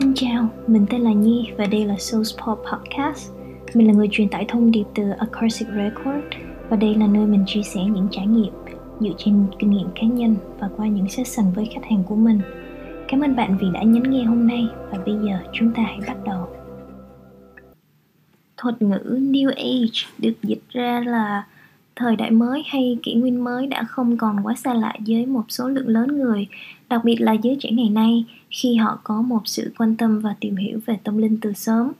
Xin chào, mình tên là Nhi và đây là Souls Pop Podcast. Mình là người truyền tải thông điệp từ acoustic Record và đây là nơi mình chia sẻ những trải nghiệm dựa trên kinh nghiệm cá nhân và qua những session với khách hàng của mình. Cảm ơn bạn vì đã nhấn nghe hôm nay và bây giờ chúng ta hãy bắt đầu. Thuật ngữ New Age được dịch ra là thời đại mới hay kỷ nguyên mới đã không còn quá xa lạ với một số lượng lớn người, đặc biệt là giới trẻ ngày nay khi họ có một sự quan tâm và tìm hiểu về tâm linh từ sớm.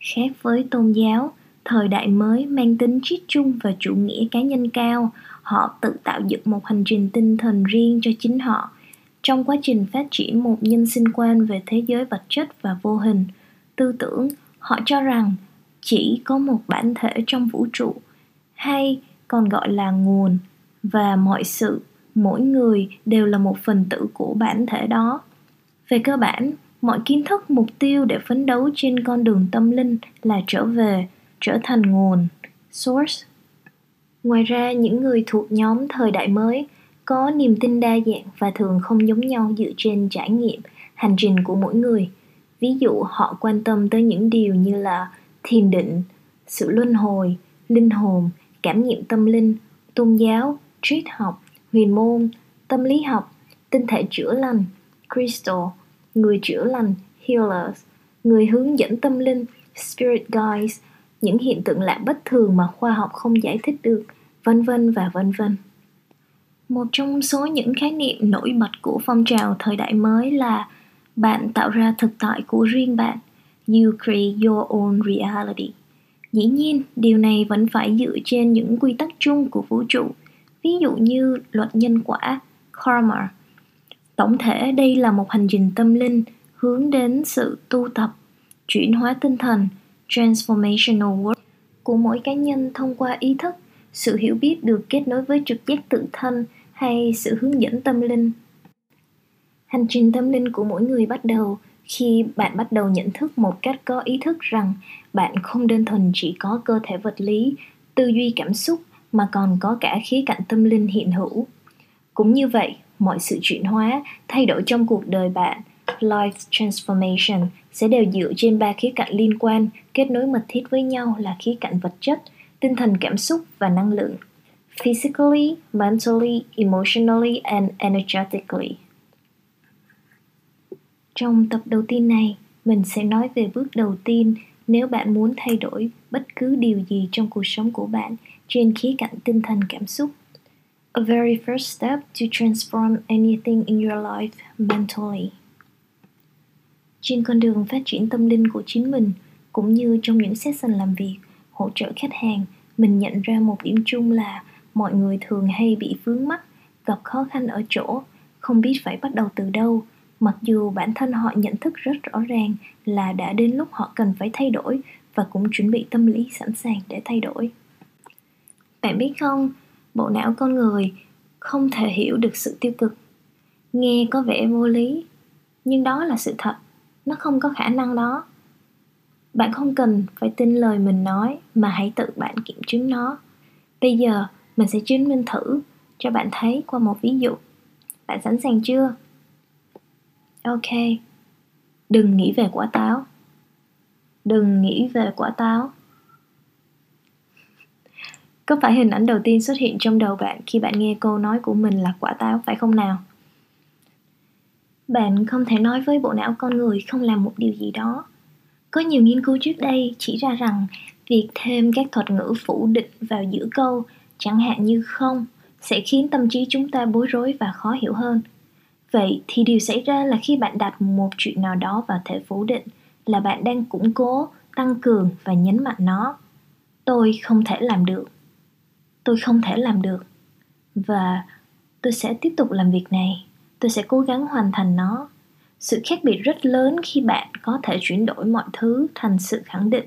Khác với tôn giáo, thời đại mới mang tính triết chung và chủ nghĩa cá nhân cao, họ tự tạo dựng một hành trình tinh thần riêng cho chính họ. Trong quá trình phát triển một nhân sinh quan về thế giới vật chất và vô hình, tư tưởng, họ cho rằng chỉ có một bản thể trong vũ trụ hay còn gọi là nguồn. Và mọi sự, mỗi người đều là một phần tử của bản thể đó. Về cơ bản, mọi kiến thức, mục tiêu để phấn đấu trên con đường tâm linh là trở về, trở thành nguồn, source. Ngoài ra, những người thuộc nhóm thời đại mới có niềm tin đa dạng và thường không giống nhau dựa trên trải nghiệm, hành trình của mỗi người. Ví dụ, họ quan tâm tới những điều như là thiền định, sự luân hồi, linh hồn cảm nghiệm tâm linh, tôn giáo, triết học, huyền môn, tâm lý học, tinh thể chữa lành, crystal, người chữa lành, healers, người hướng dẫn tâm linh, spirit guides, những hiện tượng lạ bất thường mà khoa học không giải thích được, vân vân và vân vân. Một trong số những khái niệm nổi bật của phong trào thời đại mới là bạn tạo ra thực tại của riêng bạn. You create your own reality. Dĩ nhiên, điều này vẫn phải dựa trên những quy tắc chung của vũ trụ, ví dụ như luật nhân quả, karma. Tổng thể đây là một hành trình tâm linh hướng đến sự tu tập, chuyển hóa tinh thần, transformational work của mỗi cá nhân thông qua ý thức, sự hiểu biết được kết nối với trực giác tự thân hay sự hướng dẫn tâm linh. Hành trình tâm linh của mỗi người bắt đầu khi bạn bắt đầu nhận thức một cách có ý thức rằng bạn không đơn thuần chỉ có cơ thể vật lý, tư duy cảm xúc mà còn có cả khía cạnh tâm linh hiện hữu. Cũng như vậy, mọi sự chuyển hóa, thay đổi trong cuộc đời bạn, life transformation sẽ đều dựa trên ba khía cạnh liên quan kết nối mật thiết với nhau là khía cạnh vật chất, tinh thần cảm xúc và năng lượng. Physically, mentally, emotionally, and energetically trong tập đầu tiên này, mình sẽ nói về bước đầu tiên nếu bạn muốn thay đổi bất cứ điều gì trong cuộc sống của bạn trên khía cạnh tinh thần cảm xúc. A very first step to transform anything in your life mentally. Trên con đường phát triển tâm linh của chính mình, cũng như trong những session làm việc, hỗ trợ khách hàng, mình nhận ra một điểm chung là mọi người thường hay bị vướng mắc, gặp khó khăn ở chỗ, không biết phải bắt đầu từ đâu, mặc dù bản thân họ nhận thức rất rõ ràng là đã đến lúc họ cần phải thay đổi và cũng chuẩn bị tâm lý sẵn sàng để thay đổi. Bạn biết không, bộ não con người không thể hiểu được sự tiêu cực. Nghe có vẻ vô lý, nhưng đó là sự thật, nó không có khả năng đó. Bạn không cần phải tin lời mình nói mà hãy tự bạn kiểm chứng nó. Bây giờ, mình sẽ chứng minh thử cho bạn thấy qua một ví dụ. Bạn sẵn sàng chưa? Ok. Đừng nghĩ về quả táo. Đừng nghĩ về quả táo. Có phải hình ảnh đầu tiên xuất hiện trong đầu bạn khi bạn nghe câu nói của mình là quả táo phải không nào? Bạn không thể nói với bộ não con người không làm một điều gì đó. Có nhiều nghiên cứu trước đây chỉ ra rằng việc thêm các thuật ngữ phủ định vào giữa câu, chẳng hạn như không, sẽ khiến tâm trí chúng ta bối rối và khó hiểu hơn. Vậy thì điều xảy ra là khi bạn đặt một chuyện nào đó vào thể phủ định là bạn đang củng cố, tăng cường và nhấn mạnh nó. Tôi không thể làm được. Tôi không thể làm được. Và tôi sẽ tiếp tục làm việc này. Tôi sẽ cố gắng hoàn thành nó. Sự khác biệt rất lớn khi bạn có thể chuyển đổi mọi thứ thành sự khẳng định.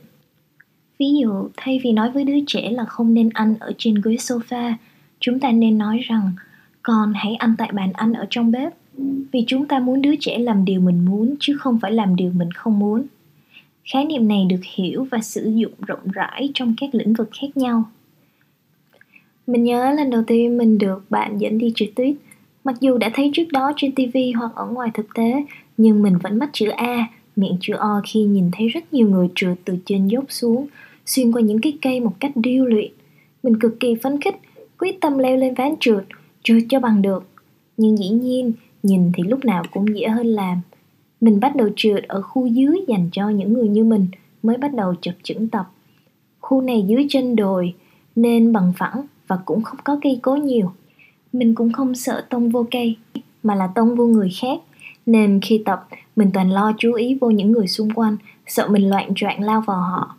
Ví dụ, thay vì nói với đứa trẻ là không nên ăn ở trên ghế sofa, chúng ta nên nói rằng con hãy ăn tại bàn ăn ở trong bếp vì chúng ta muốn đứa trẻ làm điều mình muốn chứ không phải làm điều mình không muốn khái niệm này được hiểu và sử dụng rộng rãi trong các lĩnh vực khác nhau mình nhớ lần đầu tiên mình được bạn dẫn đi trượt tuyết mặc dù đã thấy trước đó trên tv hoặc ở ngoài thực tế nhưng mình vẫn mất chữ a miệng chữ O khi nhìn thấy rất nhiều người trượt từ trên dốc xuống, xuyên qua những cái cây một cách điêu luyện. Mình cực kỳ phấn khích, quyết tâm leo lên ván trượt, trượt cho bằng được. Nhưng dĩ nhiên, nhìn thì lúc nào cũng dễ hơn làm. Mình bắt đầu trượt ở khu dưới dành cho những người như mình, mới bắt đầu chập chững tập. Khu này dưới chân đồi, nên bằng phẳng và cũng không có cây cối nhiều. Mình cũng không sợ tông vô cây, mà là tông vô người khác nên khi tập, mình toàn lo chú ý vô những người xung quanh, sợ mình loạn choạng lao vào họ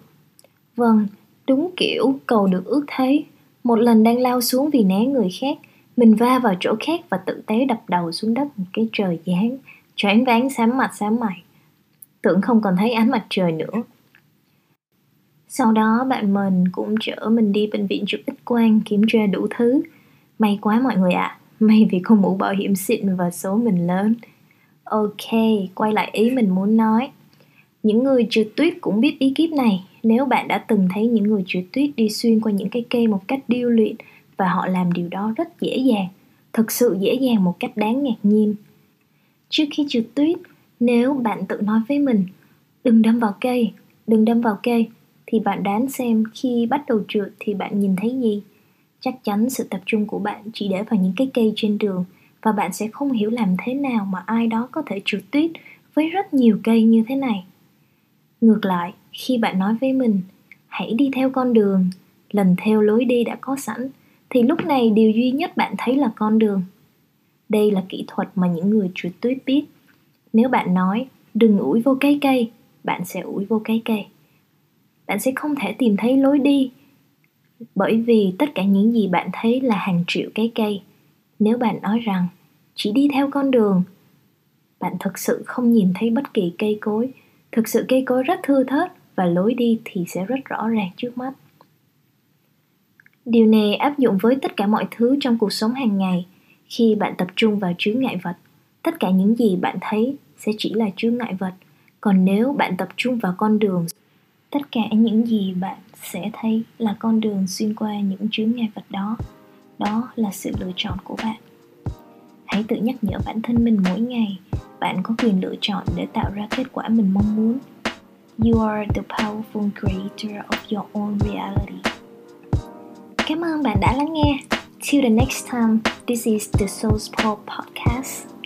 vâng đúng kiểu, cầu được ước thấy một lần đang lao xuống vì né người khác mình va vào chỗ khác và tự té đập đầu xuống đất một cái trời giáng choáng váng xám mặt xám mày tưởng không còn thấy ánh mặt trời nữa sau đó bạn mình cũng chở mình đi bệnh viện chụp x quang kiểm tra đủ thứ may quá mọi người ạ à. may vì không mũ bảo hiểm xịn và số mình lớn Ok, quay lại ý mình muốn nói. Những người trượt tuyết cũng biết ý kiếp này. Nếu bạn đã từng thấy những người trượt tuyết đi xuyên qua những cái cây một cách điêu luyện và họ làm điều đó rất dễ dàng, thực sự dễ dàng một cách đáng ngạc nhiên. Trước khi trượt tuyết, nếu bạn tự nói với mình, đừng đâm vào cây, đừng đâm vào cây, thì bạn đoán xem khi bắt đầu trượt thì bạn nhìn thấy gì? Chắc chắn sự tập trung của bạn chỉ để vào những cái cây trên đường – và bạn sẽ không hiểu làm thế nào mà ai đó có thể trượt tuyết với rất nhiều cây như thế này. Ngược lại, khi bạn nói với mình, hãy đi theo con đường, lần theo lối đi đã có sẵn, thì lúc này điều duy nhất bạn thấy là con đường. Đây là kỹ thuật mà những người trượt tuyết biết. Nếu bạn nói, đừng ủi vô cái cây, bạn sẽ ủi vô cái cây. Bạn sẽ không thể tìm thấy lối đi, bởi vì tất cả những gì bạn thấy là hàng triệu cái cây nếu bạn nói rằng chỉ đi theo con đường bạn thực sự không nhìn thấy bất kỳ cây cối thực sự cây cối rất thưa thớt và lối đi thì sẽ rất rõ ràng trước mắt điều này áp dụng với tất cả mọi thứ trong cuộc sống hàng ngày. Khi bạn tập trung vào chướng ngại vật, tất cả những gì bạn thấy sẽ chỉ là chướng ngại vật. Còn nếu bạn tập trung vào con đường, tất cả những gì bạn sẽ thấy là con đường xuyên qua những chướng ngại vật đó. Đó là sự lựa chọn của bạn. Hãy tự nhắc nhở bản thân mình mỗi ngày, bạn có quyền lựa chọn để tạo ra kết quả mình mong muốn. You are the powerful creator of your own reality cảm ơn bạn đã lắng nghe. Till the next time, this is the soul sport podcast.